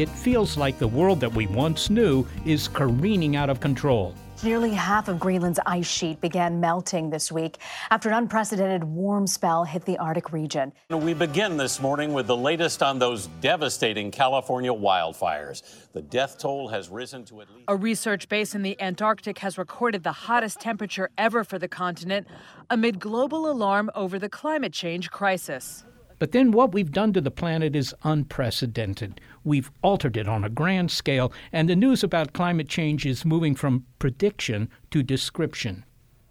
It feels like the world that we once knew is careening out of control. Nearly half of Greenland's ice sheet began melting this week after an unprecedented warm spell hit the Arctic region. We begin this morning with the latest on those devastating California wildfires. The death toll has risen to at least. A research base in the Antarctic has recorded the hottest temperature ever for the continent amid global alarm over the climate change crisis. But then what we've done to the planet is unprecedented. We've altered it on a grand scale, and the news about climate change is moving from prediction to description.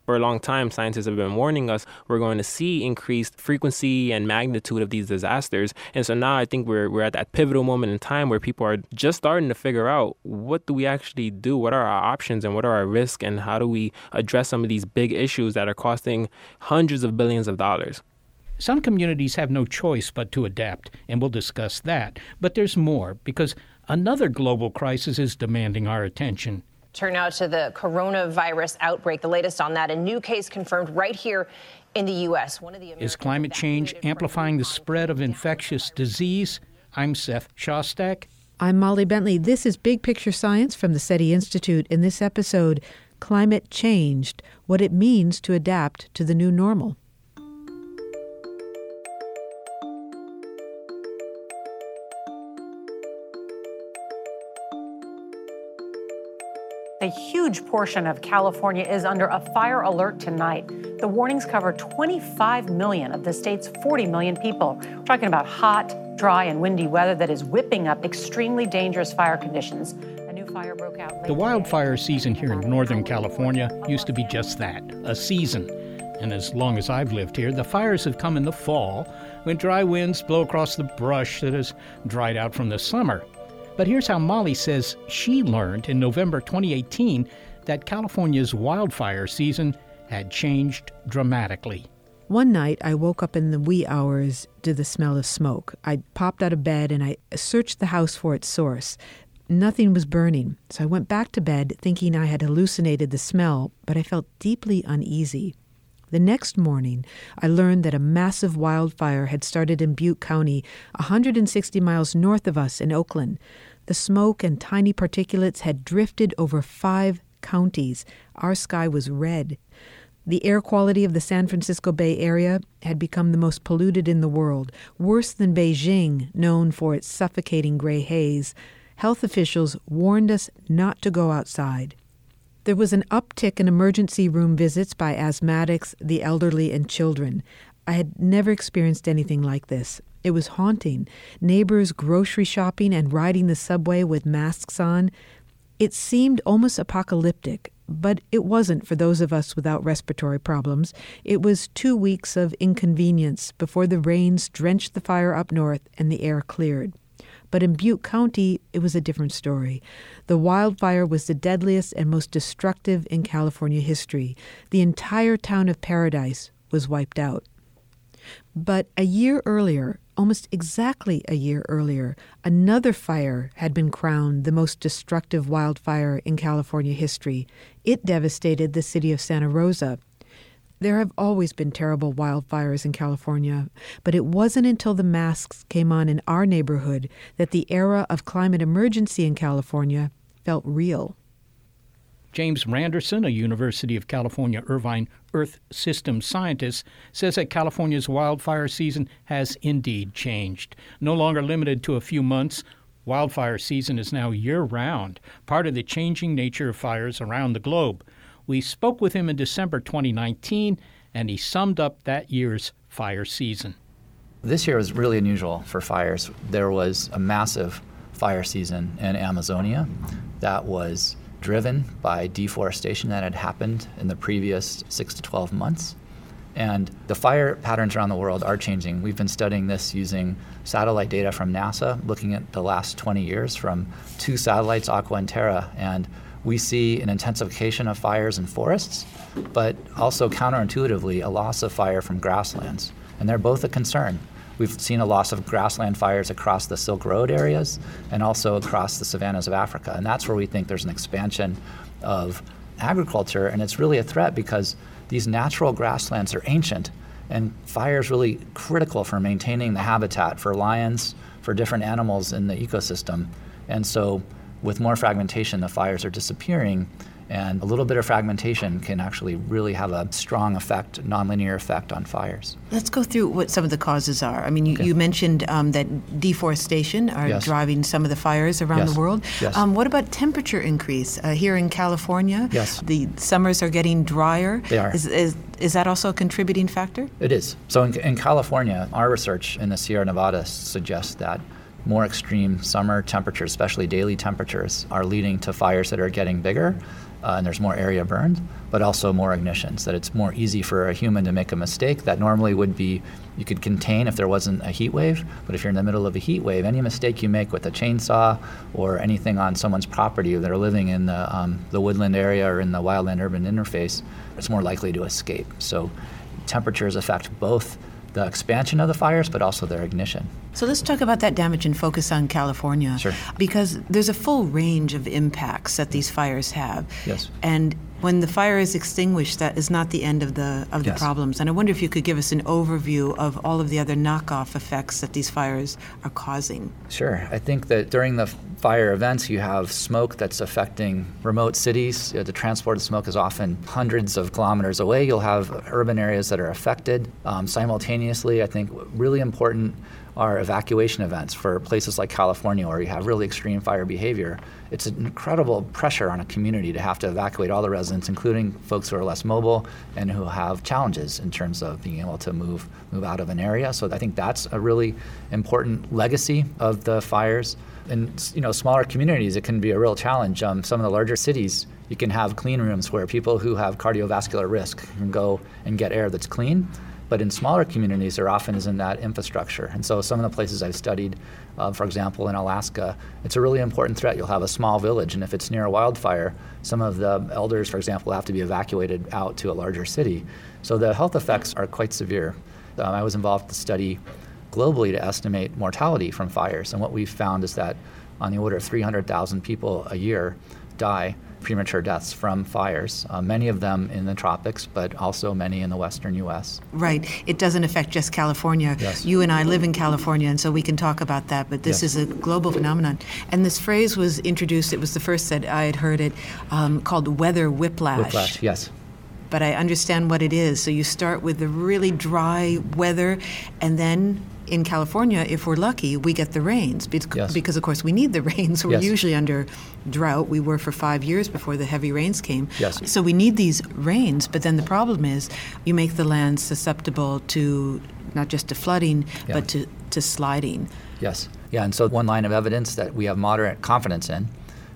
For a long time, scientists have been warning us we're going to see increased frequency and magnitude of these disasters. And so now I think we're, we're at that pivotal moment in time where people are just starting to figure out what do we actually do? What are our options and what are our risks? And how do we address some of these big issues that are costing hundreds of billions of dollars? Some communities have no choice but to adapt, and we'll discuss that. But there's more, because another global crisis is demanding our attention. Turn now to the coronavirus outbreak. The latest on that, a new case confirmed right here in the U.S. One of the is climate change amplifying the spread of infectious disease? I'm Seth Shostak. I'm Molly Bentley. This is Big Picture Science from the SETI Institute. In this episode, Climate Changed What It Means to Adapt to the New Normal. Huge portion of California is under a fire alert tonight. The warnings cover 25 million of the state's 40 million people. We're talking about hot, dry, and windy weather that is whipping up extremely dangerous fire conditions. A new fire broke out. The wildfire season here in Northern California used to be just that a season. And as long as I've lived here, the fires have come in the fall when dry winds blow across the brush that has dried out from the summer. But here's how Molly says she learned in November 2018 that California's wildfire season had changed dramatically. One night, I woke up in the wee hours to the smell of smoke. I popped out of bed and I searched the house for its source. Nothing was burning, so I went back to bed thinking I had hallucinated the smell, but I felt deeply uneasy. The next morning, I learned that a massive wildfire had started in Butte County, 160 miles north of us in Oakland. The smoke and tiny particulates had drifted over five counties. Our sky was red. The air quality of the San Francisco Bay Area had become the most polluted in the world, worse than Beijing, known for its suffocating gray haze. Health officials warned us not to go outside. There was an uptick in emergency room visits by asthmatics, the elderly, and children. I had never experienced anything like this. It was haunting. Neighbors grocery shopping and riding the subway with masks on. It seemed almost apocalyptic, but it wasn't for those of us without respiratory problems. It was two weeks of inconvenience before the rains drenched the fire up north and the air cleared. But in Butte County, it was a different story. The wildfire was the deadliest and most destructive in California history. The entire town of Paradise was wiped out. But a year earlier, almost exactly a year earlier, another fire had been crowned the most destructive wildfire in California history. It devastated the city of Santa Rosa. There have always been terrible wildfires in California, but it wasn't until the masks came on in our neighborhood that the era of climate emergency in California felt real. James Randerson, a University of California Irvine Earth System scientist, says that California's wildfire season has indeed changed. No longer limited to a few months, wildfire season is now year round, part of the changing nature of fires around the globe. We spoke with him in December 2019, and he summed up that year's fire season. This year was really unusual for fires. There was a massive fire season in Amazonia that was driven by deforestation that had happened in the previous six to 12 months. And the fire patterns around the world are changing. We've been studying this using satellite data from NASA, looking at the last 20 years from two satellites, Aqua and Terra. And we see an intensification of fires in forests, but also counterintuitively, a loss of fire from grasslands. And they're both a concern. We've seen a loss of grassland fires across the Silk Road areas and also across the savannas of Africa. And that's where we think there's an expansion of agriculture. And it's really a threat because these natural grasslands are ancient, and fire is really critical for maintaining the habitat for lions, for different animals in the ecosystem. And so, with more fragmentation, the fires are disappearing, and a little bit of fragmentation can actually really have a strong effect, nonlinear effect on fires. Let's go through what some of the causes are. I mean, you, okay. you mentioned um, that deforestation are yes. driving some of the fires around yes. the world. Yes. Um, what about temperature increase? Uh, here in California, yes. the summers are getting drier. They are. Is, is, is that also a contributing factor? It is. So in, in California, our research in the Sierra Nevada suggests that more extreme summer temperatures, especially daily temperatures, are leading to fires that are getting bigger uh, and there's more area burned, but also more ignitions. That it's more easy for a human to make a mistake that normally would be you could contain if there wasn't a heat wave. But if you're in the middle of a heat wave, any mistake you make with a chainsaw or anything on someone's property that are living in the, um, the woodland area or in the wildland urban interface, it's more likely to escape. So temperatures affect both the expansion of the fires, but also their ignition. So let's talk about that damage and focus on California. Sure. Because there's a full range of impacts that these fires have. Yes. And when the fire is extinguished, that is not the end of the of the problems. And I wonder if you could give us an overview of all of the other knockoff effects that these fires are causing. Sure. I think that during the fire events, you have smoke that's affecting remote cities. The transport of smoke is often hundreds of kilometers away. You'll have urban areas that are affected um, simultaneously. I think really important are evacuation events for places like California where you have really extreme fire behavior. It's an incredible pressure on a community to have to evacuate all the residents, including folks who are less mobile and who have challenges in terms of being able to move move out of an area. So I think that's a really important legacy of the fires. In you know smaller communities, it can be a real challenge. Um, some of the larger cities, you can have clean rooms where people who have cardiovascular risk can go and get air that's clean. But in smaller communities, there often isn't that infrastructure. And so some of the places I've studied, uh, for example, in Alaska, it's a really important threat. You'll have a small village, and if it's near a wildfire, some of the elders, for example, have to be evacuated out to a larger city. So the health effects are quite severe. Um, I was involved in the study globally to estimate mortality from fires, and what we've found is that on the order of 300,000 people a year die premature deaths from fires, uh, many of them in the tropics, but also many in the western U.S. Right. It doesn't affect just California. Yes. You and I live in California, and so we can talk about that, but this yes. is a global phenomenon. And this phrase was introduced, it was the first that I had heard it, um, called weather whiplash. Whiplash, yes but I understand what it is. So you start with the really dry weather, and then in California, if we're lucky, we get the rains because, yes. because of course, we need the rains. We're yes. usually under drought. We were for five years before the heavy rains came. Yes. So we need these rains, but then the problem is you make the land susceptible to not just to flooding, yeah. but to, to sliding. Yes. Yeah, and so one line of evidence that we have moderate confidence in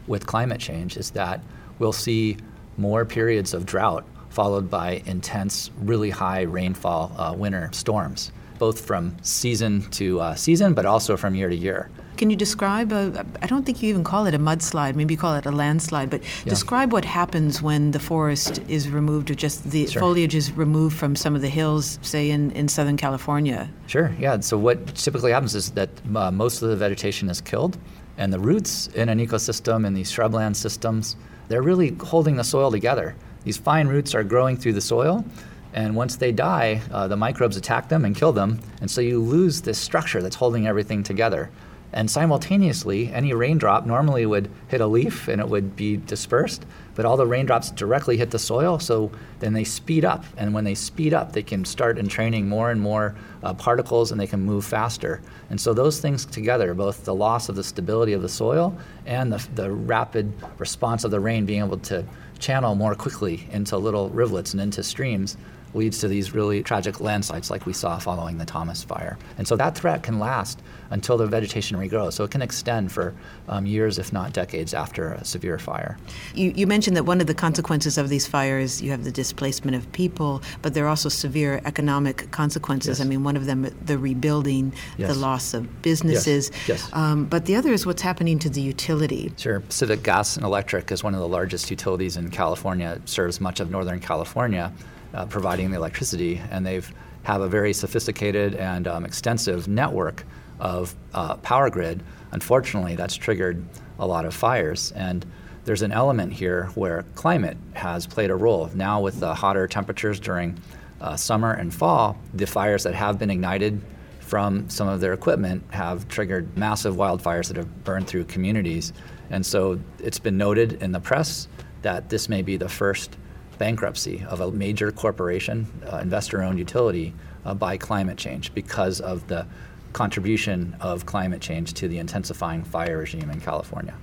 with climate change is that we'll see more periods of drought followed by intense, really high rainfall uh, winter storms both from season to uh, season, but also from year to year. Can you describe a, I don't think you even call it a mudslide, maybe you call it a landslide, but yeah. describe what happens when the forest is removed or just the sure. foliage is removed from some of the hills, say in, in Southern California? Sure, yeah. So, what typically happens is that uh, most of the vegetation is killed, and the roots in an ecosystem, in these shrubland systems, they're really holding the soil together. These fine roots are growing through the soil, and once they die, uh, the microbes attack them and kill them. And so you lose this structure that's holding everything together. And simultaneously, any raindrop normally would hit a leaf and it would be dispersed, but all the raindrops directly hit the soil, so then they speed up. And when they speed up, they can start entraining more and more uh, particles and they can move faster. And so those things together, both the loss of the stability of the soil and the, the rapid response of the rain being able to channel more quickly into little rivulets and into streams, leads to these really tragic landslides like we saw following the Thomas fire. And so that threat can last until the vegetation regrows. So it can extend for um, years, if not decades, after a severe fire. You, you, mentioned that one of the consequences of these fires, you have the displacement of people, but there are also severe economic consequences. Yes. I mean, one of them, the rebuilding, yes. the loss of businesses. Yes. yes. Um, but the other is what's happening to the utility. Sure. Pacific Gas and Electric is one of the largest utilities in California. It serves much of Northern California uh, providing the electricity, and they've have a very sophisticated and um, extensive network of uh, power grid. Unfortunately, that's triggered a lot of fires, and there's an element here where climate has played a role. Now, with the hotter temperatures during uh, summer and fall, the fires that have been ignited from some of their equipment have triggered massive wildfires that have burned through communities. And so it's been noted in the press that this may be the first bankruptcy of a major corporation, uh, investor owned utility, uh, by climate change because of the contribution of climate change to the intensifying fire regime in California.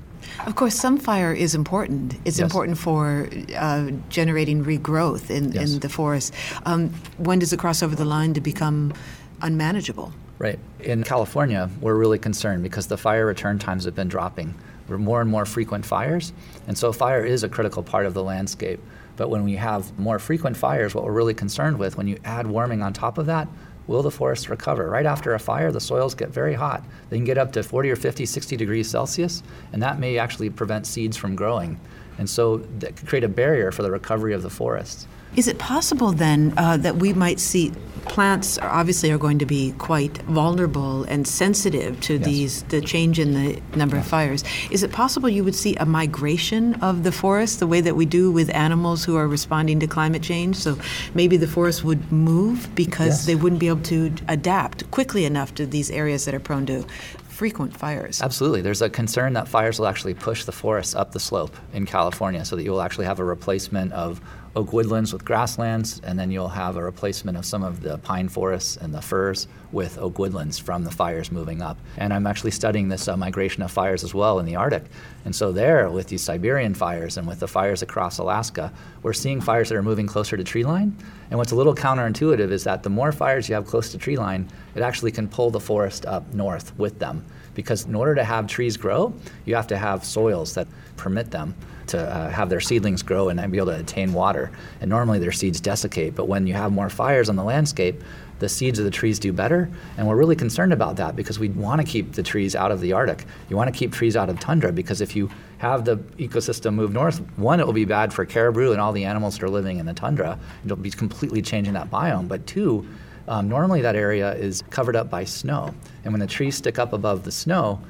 Of course, some fire is important. It's yes. important for uh, generating regrowth in, yes. in the forest. Um, when does it cross over the line to become unmanageable? Right. In California, we're really concerned because the fire return times have been dropping. Are more and more frequent fires, and so fire is a critical part of the landscape. But when we have more frequent fires, what we're really concerned with, when you add warming on top of that, will the forest recover? Right after a fire, the soils get very hot. They can get up to 40 or 50, 60 degrees Celsius, and that may actually prevent seeds from growing. And so that could create a barrier for the recovery of the forests. Is it possible then uh, that we might see plants are obviously are going to be quite vulnerable and sensitive to yes. these the change in the number of fires? Is it possible you would see a migration of the forest the way that we do with animals who are responding to climate change? So maybe the forest would move because yes. they wouldn't be able to adapt quickly enough to these areas that are prone to frequent fires. Absolutely. There's a concern that fires will actually push the forests up the slope in California so that you will actually have a replacement of oak woodlands with grasslands, and then you'll have a replacement of some of the pine forests and the firs with oak woodlands from the fires moving up. And I'm actually studying this uh, migration of fires as well in the Arctic. And so, there, with these Siberian fires and with the fires across Alaska, we're seeing fires that are moving closer to tree line. And what's a little counterintuitive is that the more fires you have close to tree line, it actually can pull the forest up north with them. Because in order to have trees grow, you have to have soils that permit them to uh, have their seedlings grow and be able to attain water. And normally their seeds desiccate, but when you have more fires on the landscape, the seeds of the trees do better. And we're really concerned about that because we want to keep the trees out of the Arctic. You want to keep trees out of tundra because if you have the ecosystem move north, one, it will be bad for caribou and all the animals that are living in the tundra. It'll be completely changing that biome. But two, um, normally that area is covered up by snow. And when the trees stick up above the snow,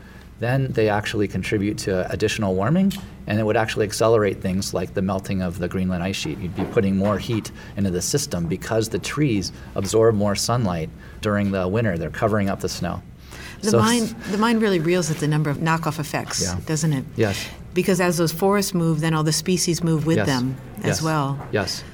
then they actually contribute to additional warming, and it would actually accelerate things like the melting of the Greenland ice sheet. You'd be putting more heat into the system because the trees absorb more sunlight during the winter. They're covering up the snow. The, so, mind, the mind really reels at the number of knockoff effects, yeah. doesn't it? Yes. Because as those forests move, then all the species move with yes. them as yes. well. Yes.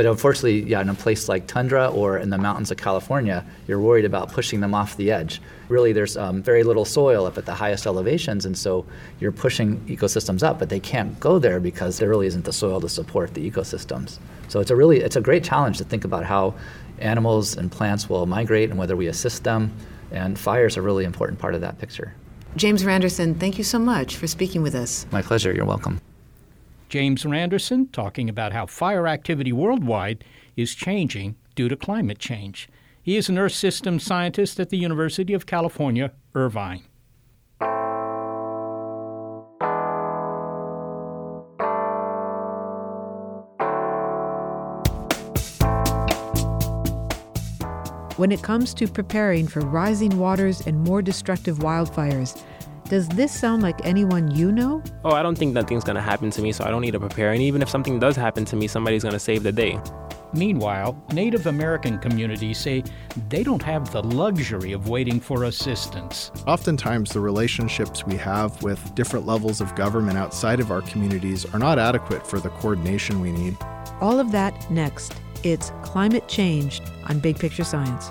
But unfortunately, yeah, in a place like tundra or in the mountains of California, you're worried about pushing them off the edge. Really, there's um, very little soil up at the highest elevations, and so you're pushing ecosystems up, but they can't go there because there really isn't the soil to support the ecosystems. So it's a really, it's a great challenge to think about how animals and plants will migrate and whether we assist them. And fires are a really important part of that picture. James Randerson, thank you so much for speaking with us. My pleasure. You're welcome. James Randerson talking about how fire activity worldwide is changing due to climate change. He is an Earth Systems scientist at the University of California, Irvine. When it comes to preparing for rising waters and more destructive wildfires, does this sound like anyone you know? Oh, I don't think nothing's gonna happen to me, so I don't need to prepare. And even if something does happen to me, somebody's gonna save the day. Meanwhile, Native American communities say they don't have the luxury of waiting for assistance. Oftentimes, the relationships we have with different levels of government outside of our communities are not adequate for the coordination we need. All of that next. It's Climate Change on Big Picture Science.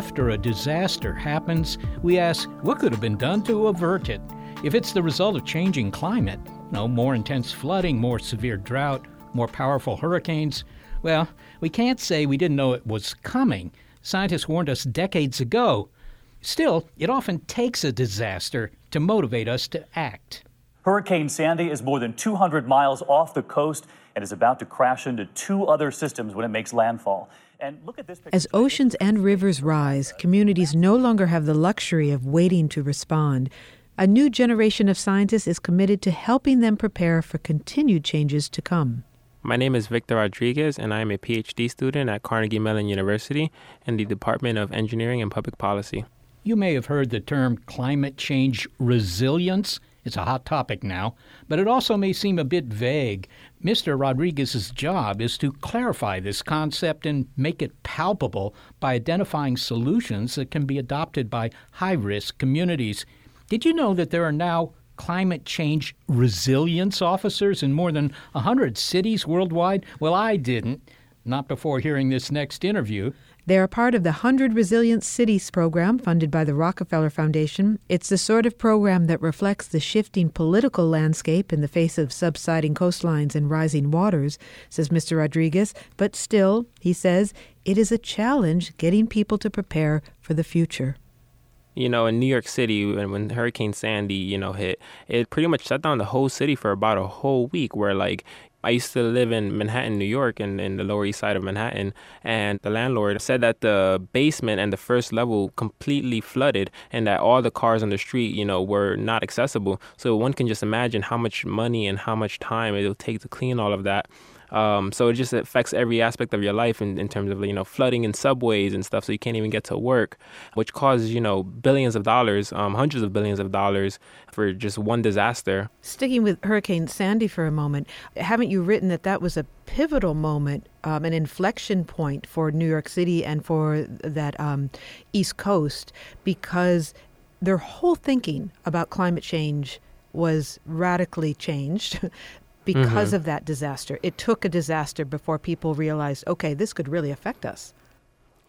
After a disaster happens, we ask what could have been done to avert it. If it's the result of changing climate, no more intense flooding, more severe drought, more powerful hurricanes, well, we can't say we didn't know it was coming. Scientists warned us decades ago. Still, it often takes a disaster to motivate us to act. Hurricane Sandy is more than 200 miles off the coast and is about to crash into two other systems when it makes landfall. As oceans and rivers rise, communities no longer have the luxury of waiting to respond. A new generation of scientists is committed to helping them prepare for continued changes to come. My name is Victor Rodriguez, and I am a PhD student at Carnegie Mellon University in the Department of Engineering and Public Policy. You may have heard the term climate change resilience. It's a hot topic now, but it also may seem a bit vague. Mr. Rodriguez's job is to clarify this concept and make it palpable by identifying solutions that can be adopted by high risk communities. Did you know that there are now climate change resilience officers in more than 100 cities worldwide? Well, I didn't. Not before hearing this next interview. They are part of the 100 Resilient Cities program funded by the Rockefeller Foundation. It's the sort of program that reflects the shifting political landscape in the face of subsiding coastlines and rising waters, says Mr. Rodriguez. But still, he says, it is a challenge getting people to prepare for the future you know, in New York City, when, when Hurricane Sandy, you know, hit, it pretty much shut down the whole city for about a whole week. Where like I used to live in Manhattan, New York, and in the Lower East Side of Manhattan, and the landlord said that the basement and the first level completely flooded, and that all the cars on the street, you know, were not accessible. So one can just imagine how much money and how much time it'll take to clean all of that. Um, so it just affects every aspect of your life in, in terms of you know flooding in subways and stuff, so you can't even get to work, which causes you know billions of dollars, um, hundreds of billions of dollars for just one disaster. Sticking with Hurricane Sandy for a moment, haven't you written that that was a pivotal moment, um, an inflection point for New York City and for that um, East Coast because their whole thinking about climate change was radically changed because mm-hmm. of that disaster. It took a disaster before people realized, okay, this could really affect us.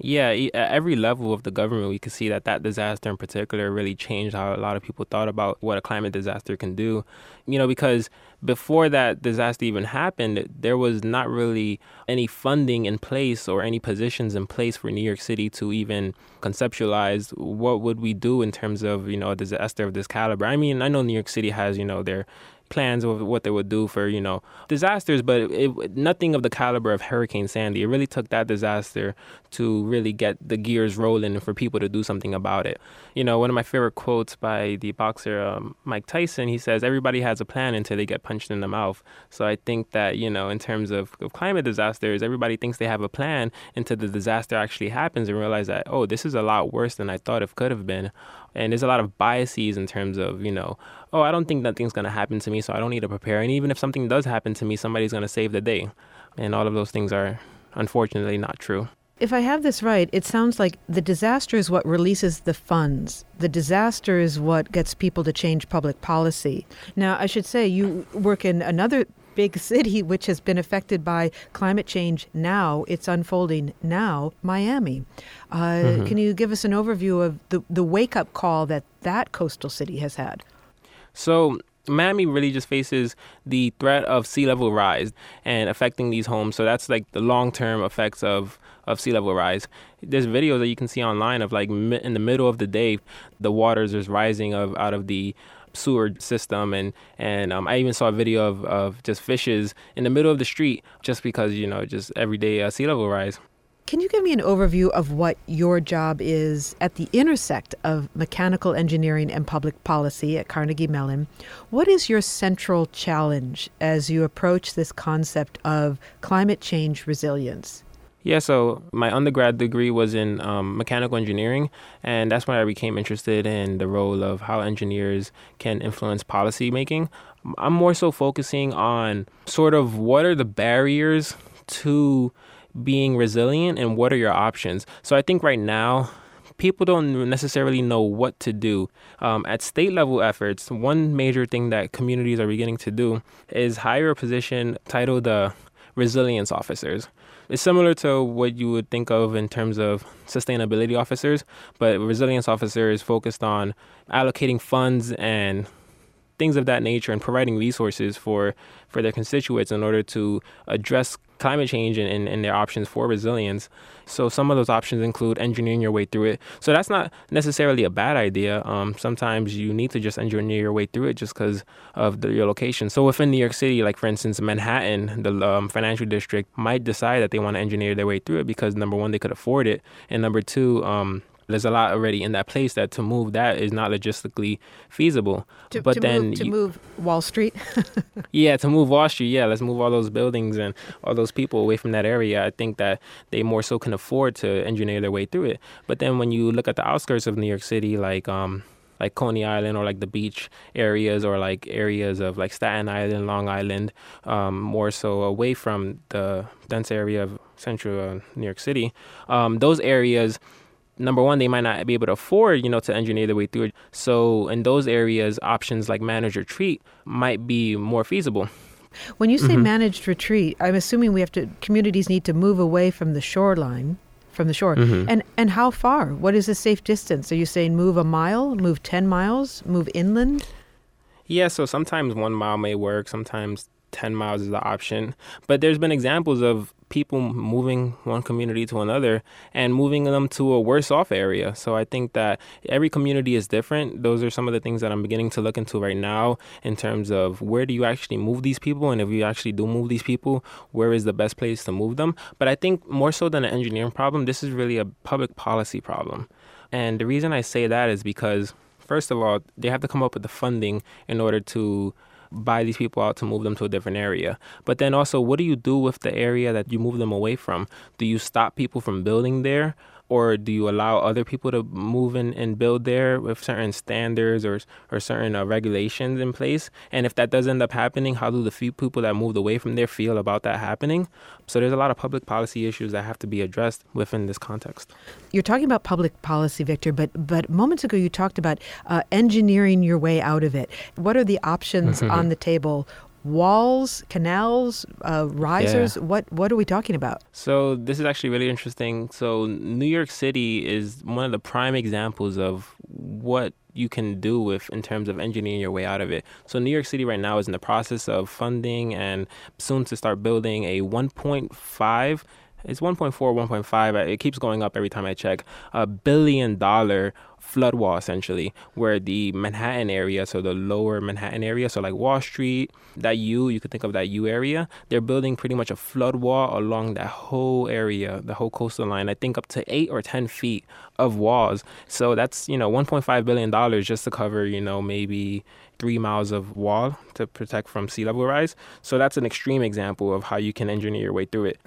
Yeah, at every level of the government, we could see that that disaster in particular really changed how a lot of people thought about what a climate disaster can do. You know, because before that disaster even happened, there was not really any funding in place or any positions in place for New York City to even conceptualize what would we do in terms of, you know, a disaster of this caliber. I mean, I know New York City has, you know, their plans of what they would do for you know disasters, but it, it, nothing of the caliber of Hurricane Sandy. It really took that disaster to really get the gears rolling for people to do something about it. You know, one of my favorite quotes by the boxer um, Mike Tyson. He says, "Everybody has a plan until they get punched in the mouth." So I think that you know, in terms of, of climate disasters, everybody thinks they have a plan until the disaster actually happens and realize that oh, this is a lot worse than I thought it could have been. And there's a lot of biases in terms of you know oh, I don't think nothing's going to happen to me, so I don't need to prepare. And even if something does happen to me, somebody's going to save the day. And all of those things are unfortunately not true. If I have this right, it sounds like the disaster is what releases the funds. The disaster is what gets people to change public policy. Now, I should say you work in another big city which has been affected by climate change now. It's unfolding now, Miami. Uh, mm-hmm. Can you give us an overview of the, the wake up call that that coastal city has had? So Miami really just faces the threat of sea level rise and affecting these homes. So that's like the long term effects of, of sea level rise. There's videos that you can see online of like in the middle of the day, the waters is rising of out of the sewer system and and um, I even saw a video of, of just fishes in the middle of the street just because you know just everyday uh, sea level rise. Can you give me an overview of what your job is at the intersect of mechanical engineering and public policy at Carnegie Mellon? What is your central challenge as you approach this concept of climate change resilience? Yeah, so my undergrad degree was in um, mechanical engineering, and that's when I became interested in the role of how engineers can influence policy making. I'm more so focusing on sort of what are the barriers to being resilient and what are your options. So I think right now, people don't necessarily know what to do. Um, at state level efforts, one major thing that communities are beginning to do is hire a position titled uh, resilience officers. It's similar to what you would think of in terms of sustainability officers, but resilience officers focused on allocating funds and things of that nature and providing resources for, for their constituents in order to address climate change and, and, and, their options for resilience. So some of those options include engineering your way through it. So that's not necessarily a bad idea. Um, sometimes you need to just engineer your way through it just because of the, your location. So within New York City, like for instance, Manhattan, the um, financial district might decide that they want to engineer their way through it because number one, they could afford it, and number two, um, there's a lot already in that place that to move that is not logistically feasible. To, but to then move, to you, move Wall Street. yeah, to move Wall Street. Yeah, let's move all those buildings and all those people away from that area. I think that they more so can afford to engineer their way through it. But then when you look at the outskirts of New York City, like um, like Coney Island or like the beach areas or like areas of like Staten Island, Long Island, um, more so away from the dense area of central uh, New York City. Um, those areas number one, they might not be able to afford, you know, to engineer their way through it. So in those areas, options like managed retreat might be more feasible. When you say Mhm. managed retreat, I'm assuming we have to communities need to move away from the shoreline, from the shore. Mhm. And and how far? What is a safe distance? Are you saying move a mile, move 10 miles, move inland? Yeah, so sometimes one mile may work, sometimes 10 miles is the option. But there's been examples of people moving one community to another and moving them to a worse off area. So I think that every community is different. Those are some of the things that I'm beginning to look into right now in terms of where do you actually move these people? And if you actually do move these people, where is the best place to move them? But I think more so than an engineering problem, this is really a public policy problem. And the reason I say that is because, first of all, they have to come up with the funding in order to buy these people out to move them to a different area. But then also, what do you do with the area that you move them away from? Do you stop people from building there? Or do you allow other people to move in and build there with certain standards or or certain uh, regulations in place? And if that does end up happening, how do the few people that moved away from there feel about that happening? So there's a lot of public policy issues that have to be addressed within this context. You're talking about public policy, Victor, but but moments ago you talked about uh, engineering your way out of it. What are the options Mhm. on the table? Walls, canals, uh, risers. Yeah. What what are we talking about? So this is actually really interesting. So New York City is one of the prime examples of what you can do with in terms of engineering your way out of it. So New York City right now is in the process of funding and soon to start building a 1.5 it's 1.4 1.5 it keeps going up every time i check. A billion dollar flood wall essentially where the manhattan area so the lower manhattan area so like wall street that u you could think of that u area they're building pretty much a flood wall along that whole area the whole coastal line i think up to 8 or 10 feet of walls. So that's you know 1.5 billion dollars just to cover you know maybe three miles of wall to protect from sea level rise. So that's an extreme example of how you can engineer your way through it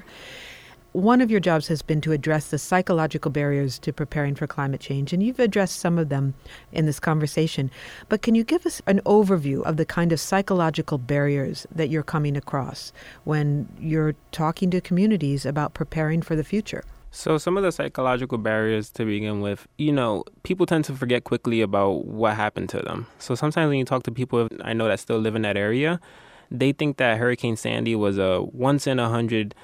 One of your jobs has been to address the psychological barriers to preparing for climate change, and you've addressed some of them in this conversation. But can you give us an overview of the kind of psychological barriers that you're coming across when you're talking to communities about preparing for the future? So, some of the psychological barriers to begin with, you know, people tend to forget quickly about what happened to them. So, sometimes when you talk to people I know that still live in that area, they think that Hurricane Sandy was a once in a hundred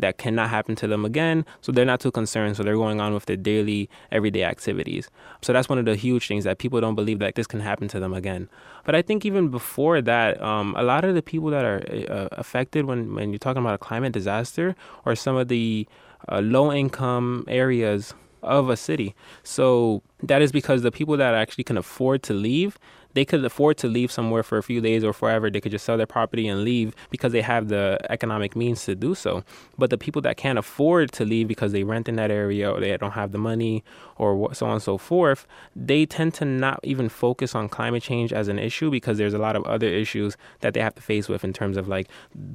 that cannot happen to them again. So they're not too concerned. So they're going on with their daily, everyday activities. So that's one of the huge things that people don't believe that this can happen to them again. But I think even before that, um, a lot of the people that are uh, affected when, when you're talking about a climate disaster are some of the uh, low income areas of a city. So that is because the people that actually can afford to leave, they could afford to leave somewhere for a few days or forever. They could just sell their property and leave because they have the economic means to do so. But the people that can't afford to leave because they rent in that area or they don't have the money or so on and so forth, they tend to not even focus on climate change as an issue because there's a lot of other issues that they have to face with in terms of like,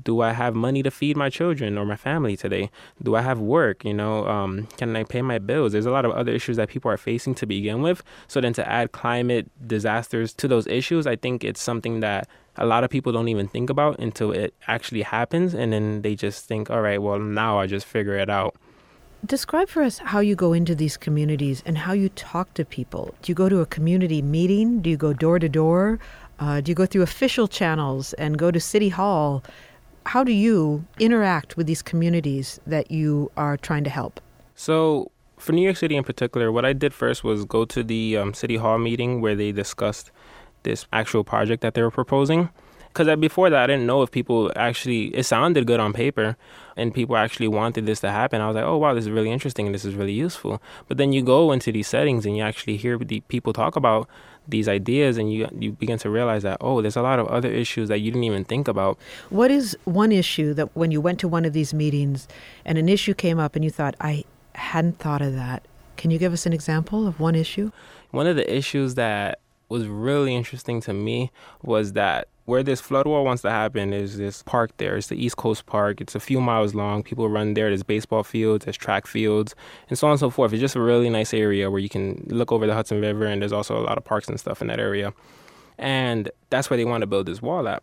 do I have money to feed my children or my family today? Do I have work? You know, um, can I pay my bills? There's a lot of other issues that people are facing to begin with. So then to add climate disasters to those issues, I think it's something that a lot of people don't even think about until it actually happens. And then they just think, all right, well, now I just figure it out. Describe for us how you go into these communities and how you talk to people. Do you go to a community meeting? Do you go door to door? Uh, do you go through official channels and go to City Hall? How do you interact with these communities that you are trying to help? So, for New York City in particular, what I did first was go to the um, City Hall meeting where they discussed this actual project that they were proposing. Because before that, I didn't know if people actually, it sounded good on paper and people actually wanted this to happen. I was like, oh, wow, this is really interesting and this is really useful. But then you go into these settings and you actually hear the people talk about these ideas and you, you begin to realize that, oh, there's a lot of other issues that you didn't even think about. What is one issue that when you went to one of these meetings and an issue came up and you thought, I hadn't thought of that? Can you give us an example of one issue? One of the issues that was really interesting to me was that where this flood wall wants to happen is this park there. It's the East Coast Park. It's a few miles long. People run there. There's baseball fields, there's track fields, and so on and so forth. It's just a really nice area where you can look over the Hudson River, and there's also a lot of parks and stuff in that area. And that's where they want to build this wall at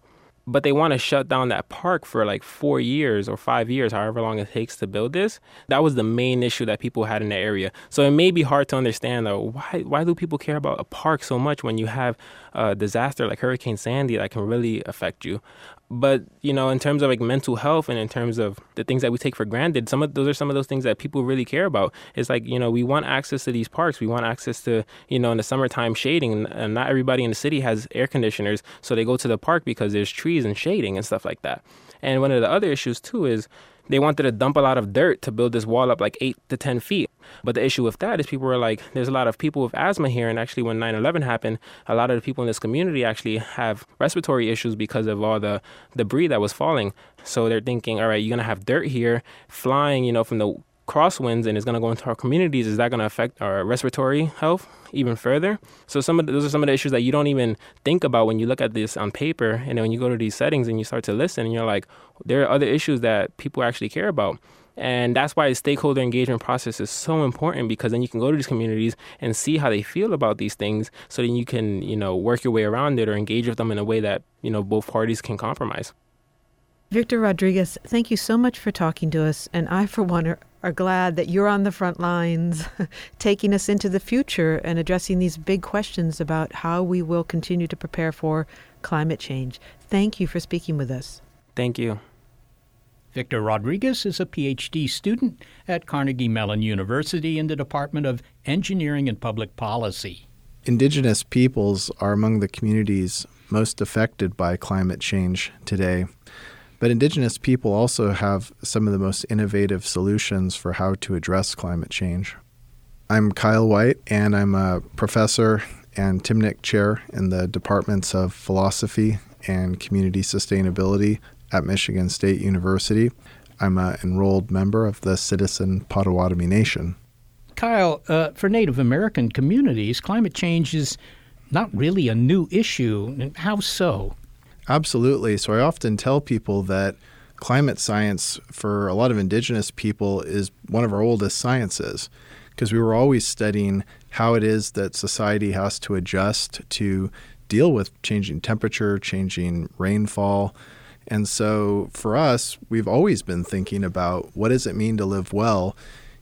but they want to shut down that park for like four years or five years, however long it takes to build this. That was the main issue that people had in the area. So it may be hard to understand though why why do people care about a park so much when you have a disaster like Hurricane Sandy that can really affect you but you know in terms of like mental health and in terms of the things that we take for granted some of those are some of those things that people really care about. It's like you know we want access to these parks. We want access to you know in the summertime shading and not everybody in the city has air conditioners so they go to the park because there's trees and shading and stuff like that. And one of the other issues too is they wanted to dump a lot of dirt to build this wall up like eight to 10 feet. But the issue with that is people were like, there's a lot of people with asthma here. And actually, when 9 11 happened, a lot of the people in this community actually have respiratory issues because of all the debris that was falling. So they're thinking, all right, you're going to have dirt here flying, you know, from the crosswinds and it's going to go into our communities, is that going to affect our respiratory health even further? So some of the, those are some of the issues that you don't even think about when you look at this on paper, and then when you go to these settings and you start to listen, and you're like, there are other issues that people actually care about. And that's why the stakeholder engagement process is so important because then you can go to these communities and see how they feel about these things so then you can, you know, work your way around it or engage with them in a way that, you know, both parties can compromise. Victor Rodriguez, thank you so much for talking to us. And I, for one, are, are glad that you're on the front lines, taking us into the future and addressing these big questions about how we will continue to prepare for climate change. Thank you for speaking with us. Thank you. Victor Rodriguez is a PhD student at Carnegie Mellon University in the Department of Engineering and Public Policy. Indigenous peoples are among the communities most affected by climate change today. But Indigenous people also have some of the most innovative solutions for how to address climate change. I'm Kyle Whyte, and I'm a professor and Timnick Chair in the departments of philosophy and community sustainability at Michigan State University. I'm an enrolled member of the Citizen Potawatomi Nation. Kyle, uh, for Native American communities, climate change is not really a new issue. How so? Absolutely. So I often tell people that climate science for a lot of indigenous people is one of our oldest sciences because we were always studying how it is that society has to adjust to deal with changing temperature, changing rainfall. And so for us, we've always been thinking about what does it mean to live well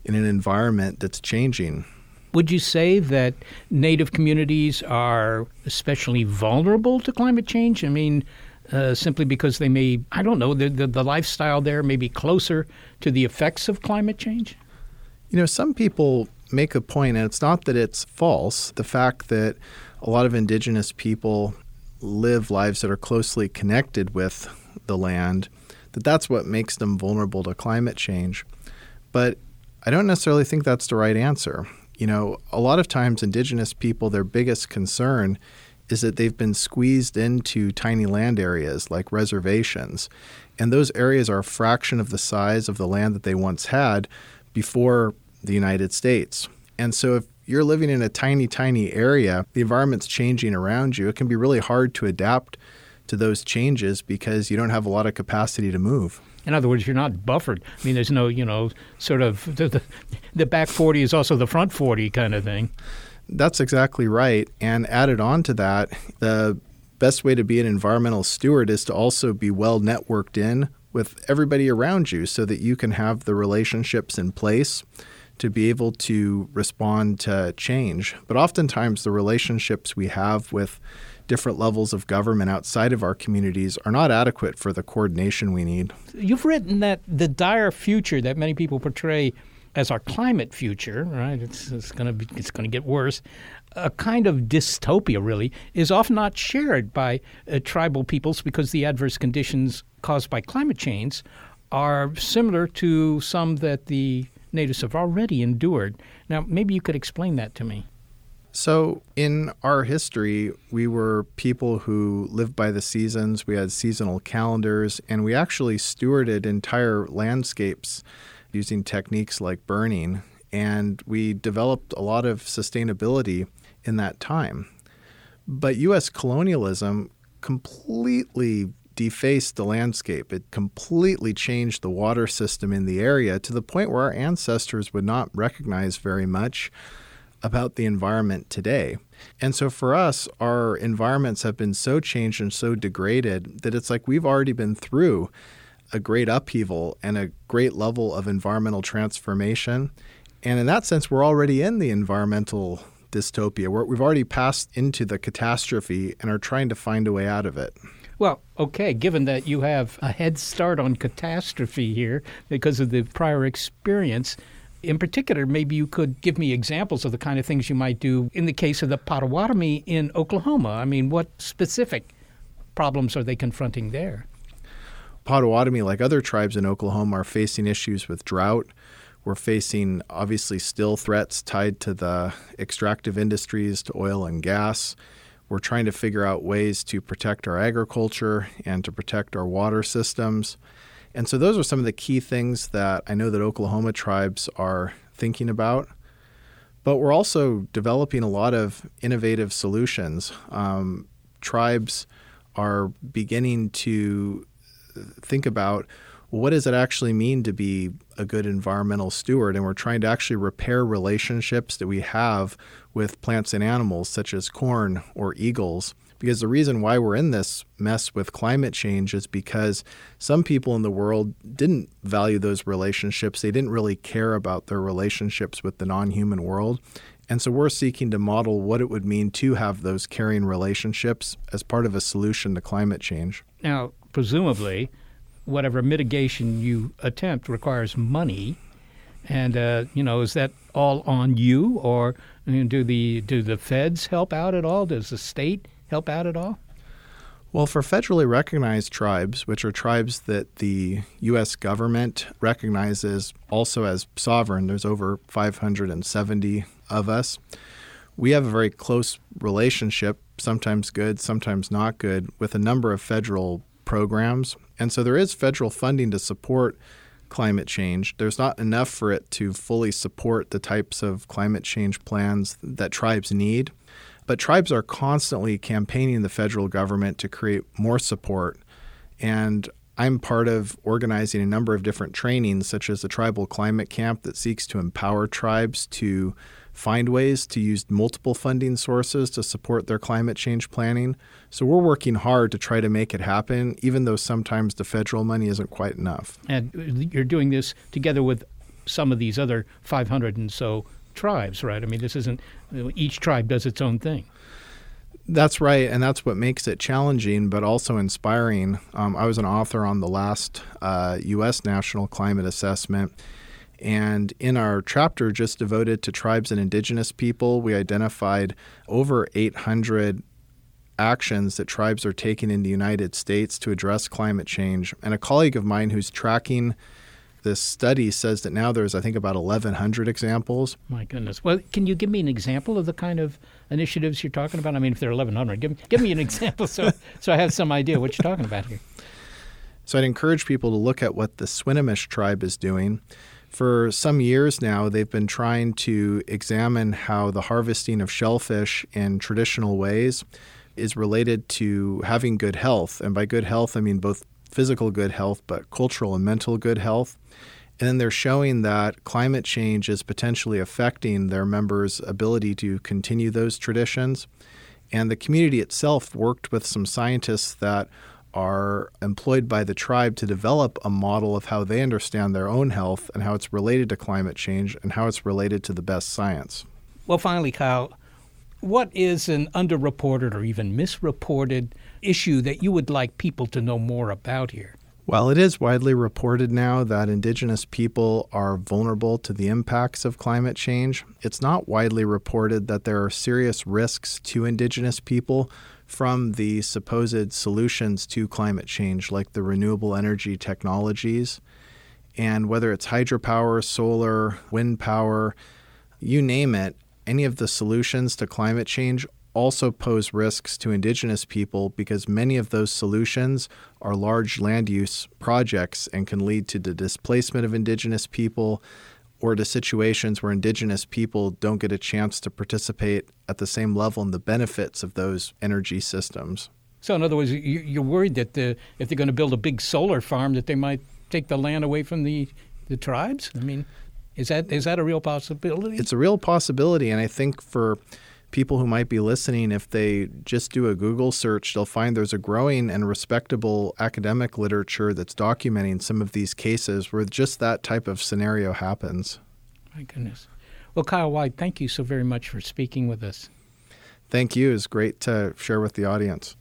in an environment that's changing. Would you say that Native communities are especially vulnerable to climate change? I mean, uh, simply because they may, I don't know, the, the, the lifestyle there may be closer to the effects of climate change? You know, some people make a point, and it's not that it's false. The fact that a lot of indigenous people live lives that are closely connected with the land, that that's what makes them vulnerable to climate change. But I don't necessarily think that's the right answer. You know, a lot of times indigenous people, their biggest concern is that they've been squeezed into tiny land areas like reservations. And those areas are a fraction of the size of the land that they once had before the United States. And so if you're living in a tiny, tiny area, the environment's changing around you, it can be really hard to adapt to those changes because you don't have a lot of capacity to move. In other words, you're not buffered. I mean, there's no, you know, sort of the, the, the back 40 is also the front 40 kind of thing. That's exactly right. And added on to that, the best way to be an environmental steward is to also be well networked in with everybody around you so that you can have the relationships in place to be able to respond to change. But oftentimes, the relationships we have with different levels of government outside of our communities are not adequate for the coordination we need. You've written that the dire future that many people portray as our climate future, right? It's, it's going to be it's going to get worse. A kind of dystopia, really, is often not shared by uh, tribal peoples because the adverse conditions caused by climate change are similar to some that the natives have already endured. Now, maybe you could explain that to me. So, in our history, we were people who lived by the seasons. We had seasonal calendars, and we actually stewarded entire landscapes using techniques like burning. And we developed a lot of sustainability in that time. But U.S. colonialism completely defaced the landscape. It completely changed the water system in the area to the point where our ancestors would not recognize very much about the environment today. And so for us, our environments have been so changed and so degraded that it's like we've already been through a great upheaval and a great level of environmental transformation. And in that sense, we're already in the environmental dystopia. we have already passed into the catastrophe and are trying to find a way out of it. Well, okay, given that you have a head start on catastrophe here because of the prior experience, in particular, maybe you could give me examples of the kind of things you might do in the case of the Potawatomi in Oklahoma. I mean, what specific problems are they confronting there? Potawatomi, like other tribes in Oklahoma, are facing issues with drought. We're facing obviously still threats tied to the extractive industries, to oil and gas. We're trying to figure out ways to protect our agriculture and to protect our water systems. And so those are some of the key things that I know that Oklahoma tribes are thinking about. But we're also developing a lot of innovative solutions. Um, tribes are beginning to think about what does it actually mean to be a good environmental steward? And we're trying to actually repair relationships that we have with plants and animals, such as corn or eagles. Because the reason why we're in this mess with climate change is because some people in the world didn't value those relationships. They didn't really care about their relationships with the non human world. And so we're seeking to model what it would mean to have those caring relationships as part of a solution to climate change. Now, presumably, whatever mitigation you attempt requires money. And uh, you know, is that all on you, or do the do the feds help out at all? Does the state help out at all? Well, for federally recognized tribes, which are tribes that the U.S. government recognizes also as sovereign, there's over 570 of us. We have a very close relationship, sometimes good, sometimes not good, with a number of federal programs. And so there is federal funding to support climate change. There's not enough for it to fully support the types of climate change plans that tribes need. But tribes are constantly campaigning the federal government to create more support. And I'm part of organizing a number of different trainings, such as the Tribal Climate Camp, that seeks to empower tribes to find ways to use multiple funding sources to support their climate change planning. So we're working hard to try to make it happen, even though sometimes the federal money isn't quite enough. And you're doing this together with some of these other 500 and so tribes, right? I mean, this isn't each tribe does its own thing. That's right, and that's what makes it challenging, but also inspiring. Um, I was an author on the last uh, U.S. National Climate Assessment, and in our chapter just devoted to tribes and indigenous people, we identified over 800 actions that tribes are taking in the United States to address climate change. And a colleague of mine who's tracking this study says that now there's, I think, about 1,100 examples. My goodness. Well, can you give me an example of the kind of initiatives you're talking about? I mean, if there are 1,100, give, give me an example so, so I have some idea what you're talking about here. So I'd encourage people to look at what the Swinomish tribe is doing. For some years now, they've been trying to examine how the harvesting of shellfish in traditional ways is related to having good health. And by good health, I mean both physical good health, but cultural and mental good health. And then they're showing that climate change is potentially affecting their members' ability to continue those traditions. And the community itself worked with some scientists that are employed by the tribe to develop a model of how they understand their own health and how it's related to climate change and how it's related to the best science. Well, finally, Kyle, what is an underreported or even misreported issue that you would like people to know more about here? Well, it is widely reported now that Indigenous people are vulnerable to the impacts of climate change. It's not widely reported that there are serious risks to Indigenous people from the supposed solutions to climate change, like the renewable energy technologies. And whether it's hydropower, solar, wind power, you name it, any of the solutions to climate change also pose risks to indigenous people because many of those solutions are large land use projects and can lead to the displacement of indigenous people or to situations where indigenous people don't get a chance to participate at the same level in the benefits of those energy systems. So, in other words, you're worried that the, if they're going to build a big solar farm, that they might take the land away from the, the tribes? I mean, is that is that a real possibility? It's a real possibility, and I think for people who might be listening, if they just do a Google search, they'll find there's a growing and respectable academic literature that's documenting some of these cases where just that type of scenario happens. My goodness. Well, Kyle Whyte, thank you so very much for speaking with us. Thank you. It's great to share with the audience.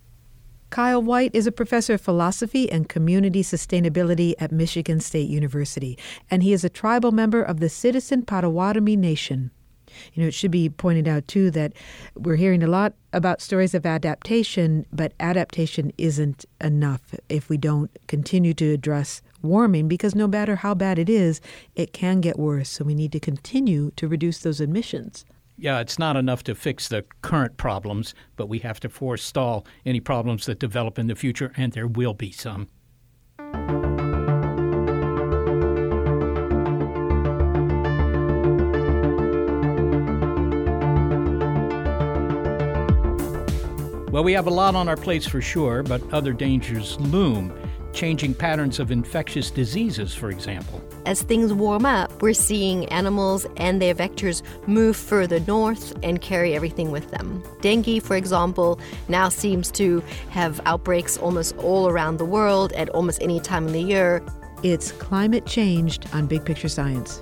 Kyle Whyte is a professor of philosophy and community sustainability at Michigan State University, and he is a tribal member of the Citizen Potawatomi Nation. You know, it should be pointed out too that we're hearing a lot about stories of adaptation, but adaptation isn't enough if we don't continue to address warming because no matter how bad it is, it can get worse. So we need to continue to reduce those emissions. Yeah, it's not enough to fix the current problems, but we have to forestall any problems that develop in the future, and there will be some. Well, we have a lot on our plates for sure, but other dangers loom. Changing patterns of infectious diseases, for example. As things warm up, we're seeing animals and their vectors move further north and carry everything with them. Dengue, for example, now seems to have outbreaks almost all around the world at almost any time of the year. It's climate changed on Big Picture Science.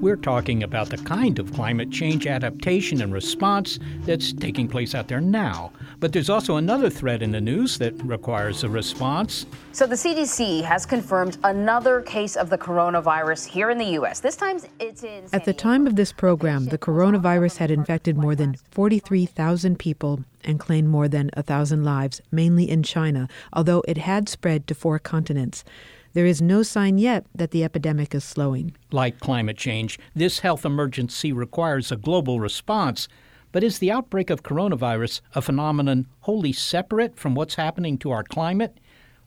We're talking about the kind of climate change adaptation and response that's taking place out there now. But there's also another threat in the news that requires a response. So the CDC has confirmed another case of the coronavirus here in the U.S. This time it's in. At the time of this program, the coronavirus had infected more than 43,000 people and claimed more than 1,000 lives, mainly in China, although it had spread to four continents. There is no sign yet that the epidemic is slowing. Like climate change, this health emergency requires a global response. But is the outbreak of coronavirus a phenomenon wholly separate from what's happening to our climate?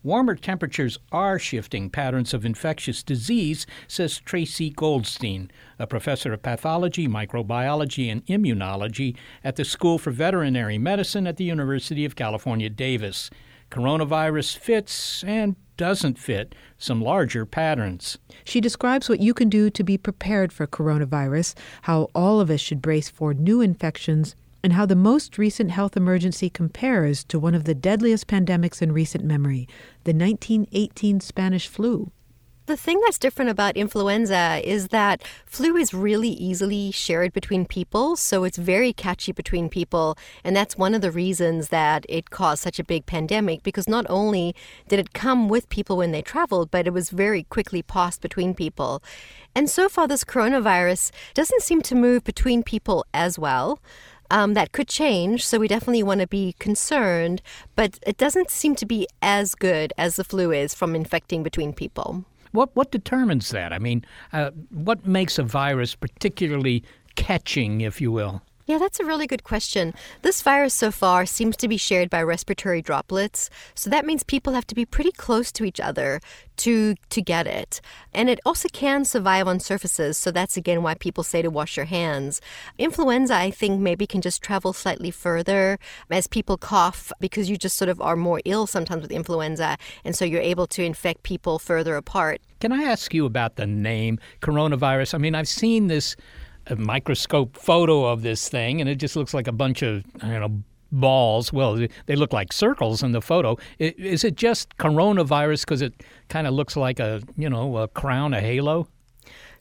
Warmer temperatures are shifting patterns of infectious disease, says Tracey Goldstein, a professor of pathology, microbiology, and immunology at the School for Veterinary Medicine at the University of California, Davis. Coronavirus fits and doesn't fit some larger patterns. She describes what you can do to be prepared for coronavirus, how all of us should brace for new infections, and how the most recent health emergency compares to one of the deadliest pandemics in recent memory, the 1918 Spanish flu. The thing that's different about influenza is that flu is really easily shared between people, so it's very catchy between people. And that's one of the reasons that it caused such a big pandemic because not only did it come with people when they traveled, but it was very quickly passed between people. And so far, this coronavirus doesn't seem to move between people as well. Um, that could change, so we definitely want to be concerned, but it doesn't seem to be as good as the flu is from infecting between people. What what determines that? I mean, uh, what makes a virus particularly catching, if you will? Yeah, that's a really good question. This virus so far seems to be shared by respiratory droplets, so that means people have to be pretty close to each other to to get it. And it also can survive on surfaces, so that's again why people say to wash your hands. Influenza, I think, maybe can just travel slightly further as people cough because you just sort of are more ill sometimes with influenza, and so you're able to infect people further apart. Can I ask you about the name coronavirus? I mean, I've seen this a microscope photo of this thing, and it just looks like a bunch of I don't know balls. Well, they look like circles in the photo. Is it just coronavirus because it kind of looks like a you know a crown, a halo?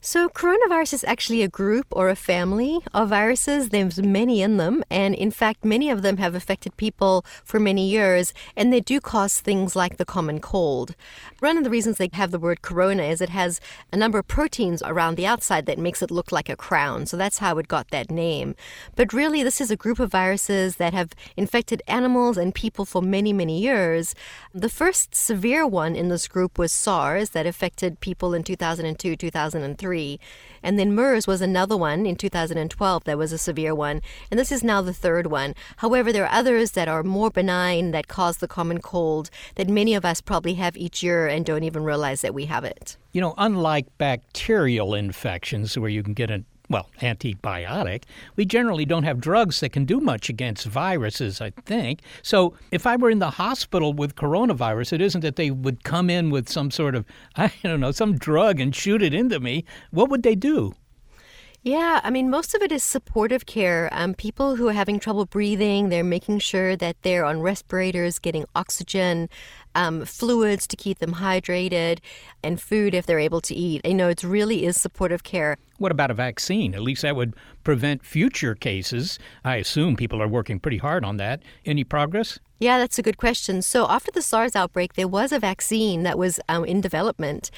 So, coronavirus is actually a group or a family of viruses. There's many in them, and in fact, many of them have affected people for many years, and they do cause things like the common cold. One of the reasons they have the word corona is it has a number of proteins around the outside that makes it look like a crown, so that's how it got that name. But really, this is a group of viruses that have infected animals and people for many, many years. The first severe one in this group was SARS that affected people in 2002, 2003. And then MERS was another one in 2012 that was a severe one. And this is now the third one. However, there are others that are more benign that cause the common cold that many of us probably have each year and don't even realize that we have it. You know, unlike bacterial infections where you can get a well, antibiotic, we generally don't have drugs that can do much against viruses, I think. So if I were in the hospital with coronavirus, it isn't that they would come in with some sort of, I don't know, some drug and shoot it into me. What would they do? Yeah, I mean, most of it is supportive care. Um, people who are having trouble breathing, they're making sure that they're on respirators, getting oxygen, um, fluids to keep them hydrated, and food if they're able to eat. You know, it really is supportive care. What about a vaccine? At least that would prevent future cases. I assume people are working pretty hard on that. Any progress? Yeah, that's a good question. So after the SARS outbreak, there was a vaccine that was um, in development.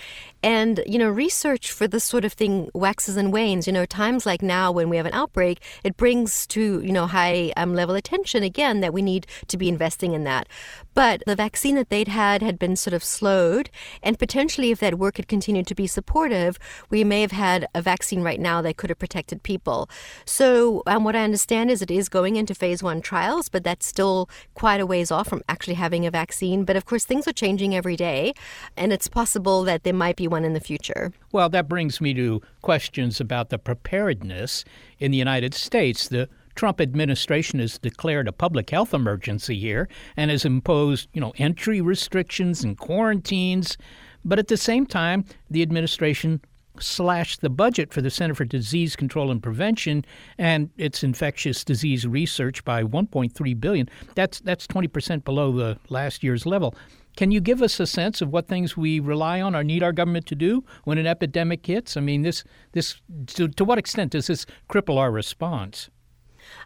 And, you know, research for this sort of thing waxes and wanes. You know, times like now when we have an outbreak, it brings to, you know, high um, level attention again that we need to be investing in that. But the vaccine that they'd had had been sort of slowed. And potentially, if that work had continued to be supportive, we may have had a vaccine right now that could have protected people. So, um, what I understand is it is going into phase one trials, but that's still quite a ways off from actually having a vaccine. But of course, things are changing every day, and it's possible that there might be one in the future. Well, that brings me to questions about the preparedness in the United States. The Trump administration has declared a public health emergency here and has imposed, you know, entry restrictions and quarantines. But at the same time, the administration slashed the budget for the Center for Disease Control and Prevention and its infectious disease research by 1.3 billion. That's that's 20% below the last year's level. Can you give us a sense of what things we rely on or need our government to do when an epidemic hits? I mean, this this to, to what extent does this cripple our response?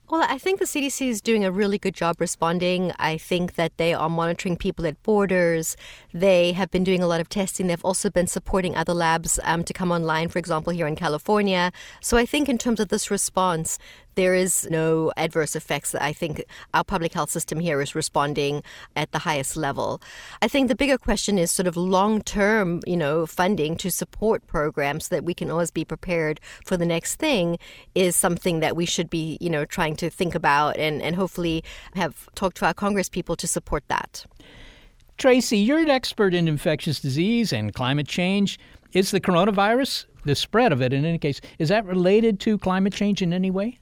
Well, I think the CDC is doing a really good job responding. I think that they are monitoring people at borders. They have been doing a lot of testing. They've also been supporting other labs um, to come online, for example, here in California. So I think, in terms of this response, there is no adverse effects. I think our public health system here is responding at the highest level. I think the bigger question is sort of long term, you know, funding to support programs so that we can always be prepared for the next thing is something that we should be, you know, trying to think about and, and hopefully have talked to our Congress people to support that. Tracey, you're an expert in infectious disease and climate change. Is the coronavirus, the spread of it in any case, is that related to climate change in any way?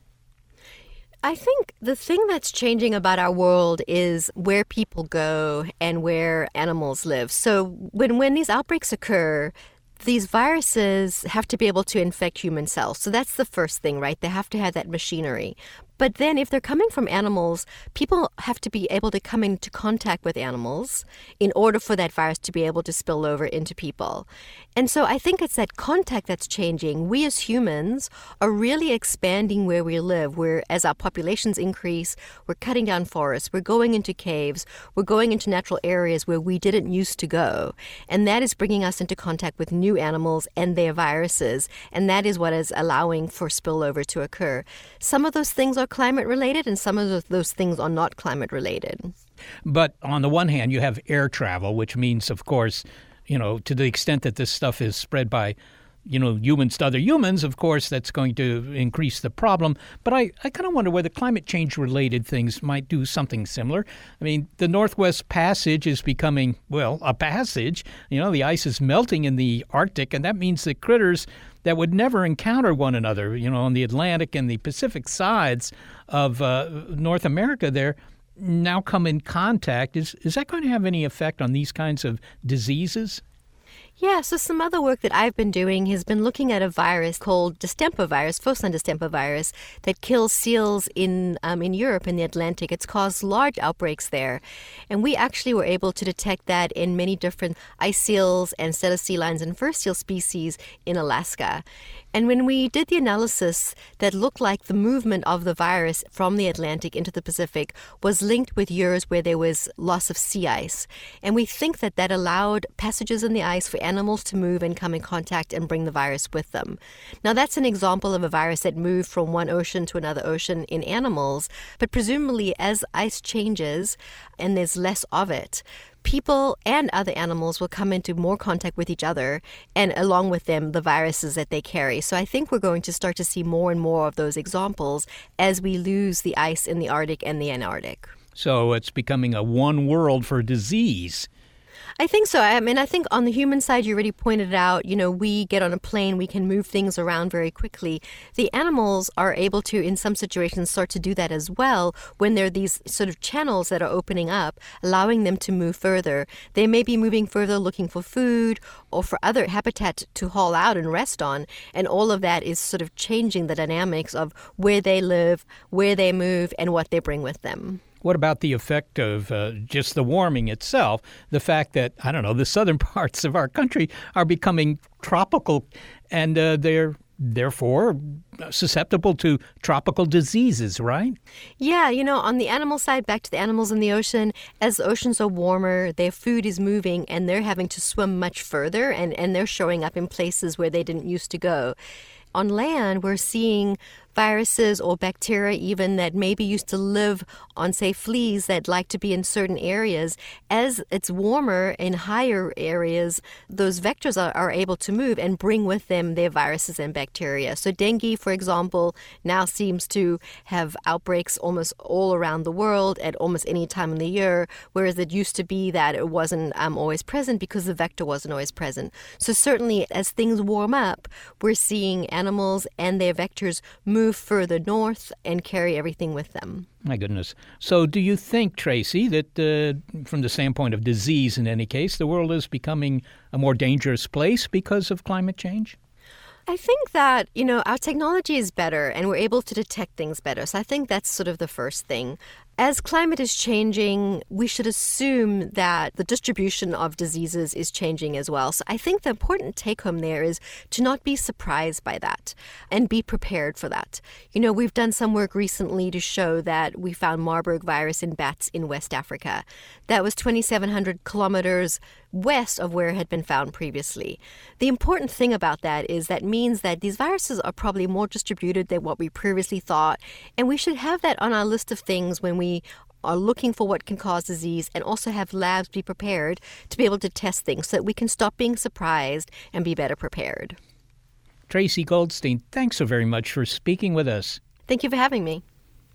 I think the thing that's changing about our world is where people go and where animals live. So when when these outbreaks occur, these viruses have to be able to infect human cells. So that's the first thing, right? They have to have that machinery. But then, if they're coming from animals, people have to be able to come into contact with animals in order for that virus to be able to spill over into people. And so, I think it's that contact that's changing. We as humans are really expanding where we live. Where, as our populations increase, we're cutting down forests, we're going into caves, we're going into natural areas where we didn't used to go. And that is bringing us into contact with new animals and their viruses. And that is what is allowing for spillover to occur. Some of those things are are climate related and some of those things are not climate related. But on the one hand, you have air travel, which means, of course, you know, to the extent that this stuff is spread by you know, humans to other humans, of course, that's going to increase the problem. But I, I kind of wonder whether climate change related things might do something similar. I mean, the Northwest Passage is becoming, well, a passage. You know, the ice is melting in the Arctic, and that means that critters that would never encounter one another, you know, on the Atlantic and the Pacific sides of uh, North America there now come in contact. Is, is that going to have any effect on these kinds of diseases? Yeah, so some other work that I've been doing has been looking at a virus called distemper virus, phocine distemper virus, that kills seals in um, in Europe in the Atlantic. It's caused large outbreaks there, and we actually were able to detect that in many different ice seals and cetioselines and fur seal species in Alaska. And when we did the analysis that looked like the movement of the virus from the Atlantic into the Pacific was linked with years where there was loss of sea ice. And we think that that allowed passages in the ice for animals to move and come in contact and bring the virus with them. Now, that's an example of a virus that moved from one ocean to another ocean in animals, but presumably as ice changes and there's less of it, people and other animals will come into more contact with each other and along with them the viruses that they carry. So I think we're going to start to see more and more of those examples as we lose the ice in the Arctic and the Antarctic. So it's becoming a one world for disease. I think so. I mean, I think on the human side, you already pointed out, you know, we get on a plane, we can move things around very quickly. The animals are able to, in some situations, start to do that as well when there are these sort of channels that are opening up, allowing them to move further. They may be moving further looking for food or for other habitat to haul out and rest on. And all of that is sort of changing the dynamics of where they live, where they move, and what they bring with them. What about the effect of uh, just the warming itself? The fact that, I don't know, the southern parts of our country are becoming tropical and uh, they're therefore susceptible to tropical diseases, right? Yeah, you know, on the animal side, back to the animals in the ocean, as the oceans are warmer, their food is moving and they're having to swim much further and, and they're showing up in places where they didn't used to go. On land, we're seeing viruses or bacteria even that maybe used to live on say fleas that like to be in certain areas. As it's warmer in higher areas those vectors are, are able to move and bring with them their viruses and bacteria. So dengue for example now seems to have outbreaks almost all around the world at almost any time in the year whereas it used to be that it wasn't um, always present because the vector wasn't always present. So certainly as things warm up we're seeing animals and their vectors move move further north and carry everything with them. My goodness. So, do you think, Tracey, that uh, from the standpoint of disease in any case, the world is becoming a more dangerous place because of climate change? I think that, you know, our technology is better and we're able to detect things better. So I think that's sort of the first thing. As climate is changing, we should assume that the distribution of diseases is changing as well. So I think the important take home there is to not be surprised by that and be prepared for that. You know, we've done some work recently to show that we found Marburg virus in bats in West Africa. That was 2,700 kilometers west of where it had been found previously. The important thing about that is that means that these viruses are probably more distributed than what we previously thought, and we should have that on our list of things when we are looking for what can cause disease and also have labs be prepared to be able to test things so that we can stop being surprised and be better prepared. Tracey Goldstein, thanks so very much for speaking with us. Thank you for having me.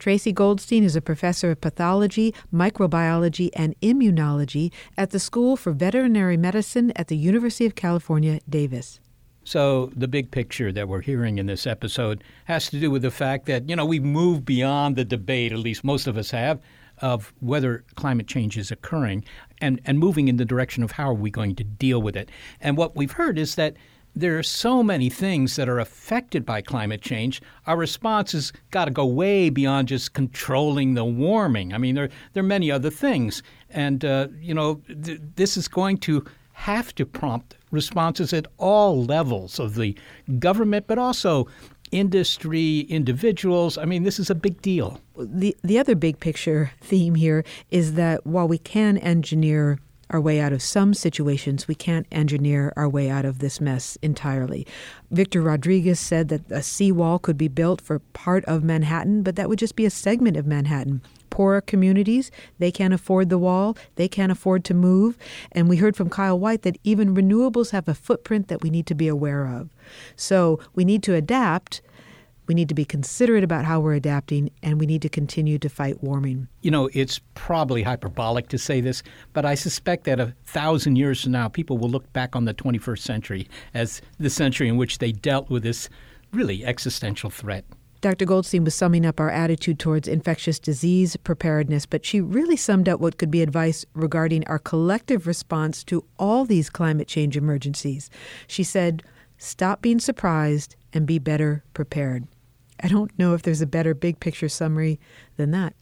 Tracey Goldstein is a professor of pathology, microbiology, and immunology at the School for Veterinary Medicine at the University of California, Davis. So, the big picture that we're hearing in this episode has to do with the fact that, you know, we've moved beyond the debate, at least most of us have, of whether climate change is occurring and, and moving in the direction of how are we going to deal with it. And what we've heard is that there are so many things that are affected by climate change. Our response has got to go way beyond just controlling the warming. I mean, there, there are many other things. And, uh, you know, th- this is going to have to prompt responses at all levels of the government, but also industry, individuals. I mean, this is a big deal. The, the other big picture theme here is that while we can engineer our way out of some situations. We can't engineer our way out of this mess entirely. Victor Rodriguez said that a seawall could be built for part of Manhattan, but that would just be a segment of Manhattan. Poorer communities, they can't afford the wall, they can't afford to move. And we heard from Kyle Whyte that even renewables have a footprint that we need to be aware of. So we need to adapt we need to be considerate about how we're adapting, and we need to continue to fight warming. You know, it's probably hyperbolic to say this, but I suspect that a thousand years from now, people will look back on the 21st century as the century in which they dealt with this really existential threat. Dr. Goldstein was summing up our attitude towards infectious disease preparedness, but she really summed up what could be advice regarding our collective response to all these climate change emergencies. She said, Stop being surprised and be better prepared. I don't know if there's a better big picture summary than that.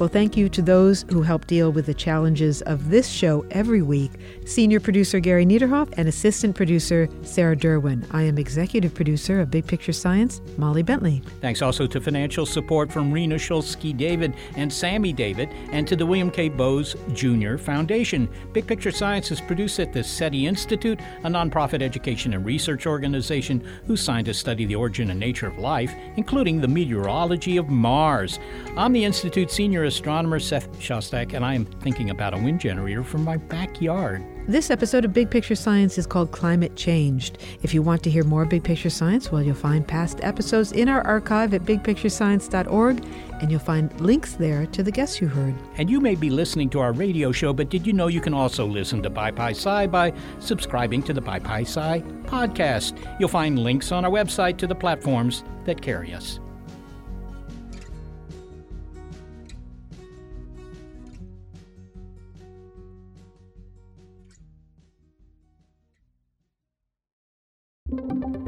Well, thank you to those who help deal with the challenges of this show every week Senior producer Gary Niederhoff and assistant producer Sarah Derwin. I am executive producer of Big Picture Science, Molly Bentley. Thanks also to financial support from Rena Shulsky David and Sammy David, and to the William K. Bowes Jr. Foundation. Big Picture Science is produced at the SETI Institute, a nonprofit education and research organization whose scientists study the origin and nature of life, including the meteorology of Mars. I'm the Institute's senior astronomer Seth Shostak, and I am thinking about a wind generator from my backyard. This episode of Big Picture Science is called Climate Changed. If you want to hear more Big Picture Science, well, you'll find past episodes in our archive at bigpicturescience.org, and you'll find links there to the guests you heard. And you may be listening to our radio show, but did you know you can also listen to BiPi Sci by subscribing to the BiPi Sci podcast? You'll find links on our website to the platforms that carry us.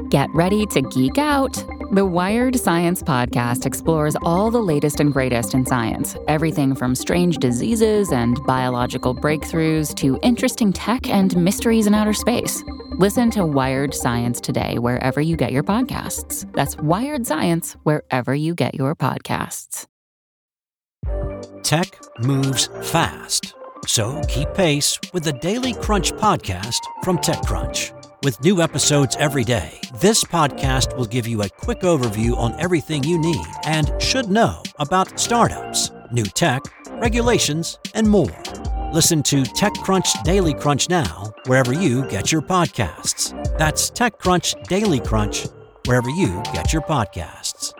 Get ready to geek out. The Wired Science Podcast explores all the latest and greatest in science everything from strange diseases and biological breakthroughs to interesting tech and mysteries in outer space. Listen to Wired Science today, wherever you get your podcasts. That's Wired Science, wherever you get your podcasts. Tech moves fast. So keep pace with the Daily Crunch podcast from TechCrunch. With new episodes every day, this podcast will give you a quick overview on everything you need and should know about startups, new tech, regulations, and more. Listen to TechCrunch Daily Crunch now, wherever you get your podcasts. That's TechCrunch Daily Crunch, wherever you get your podcasts.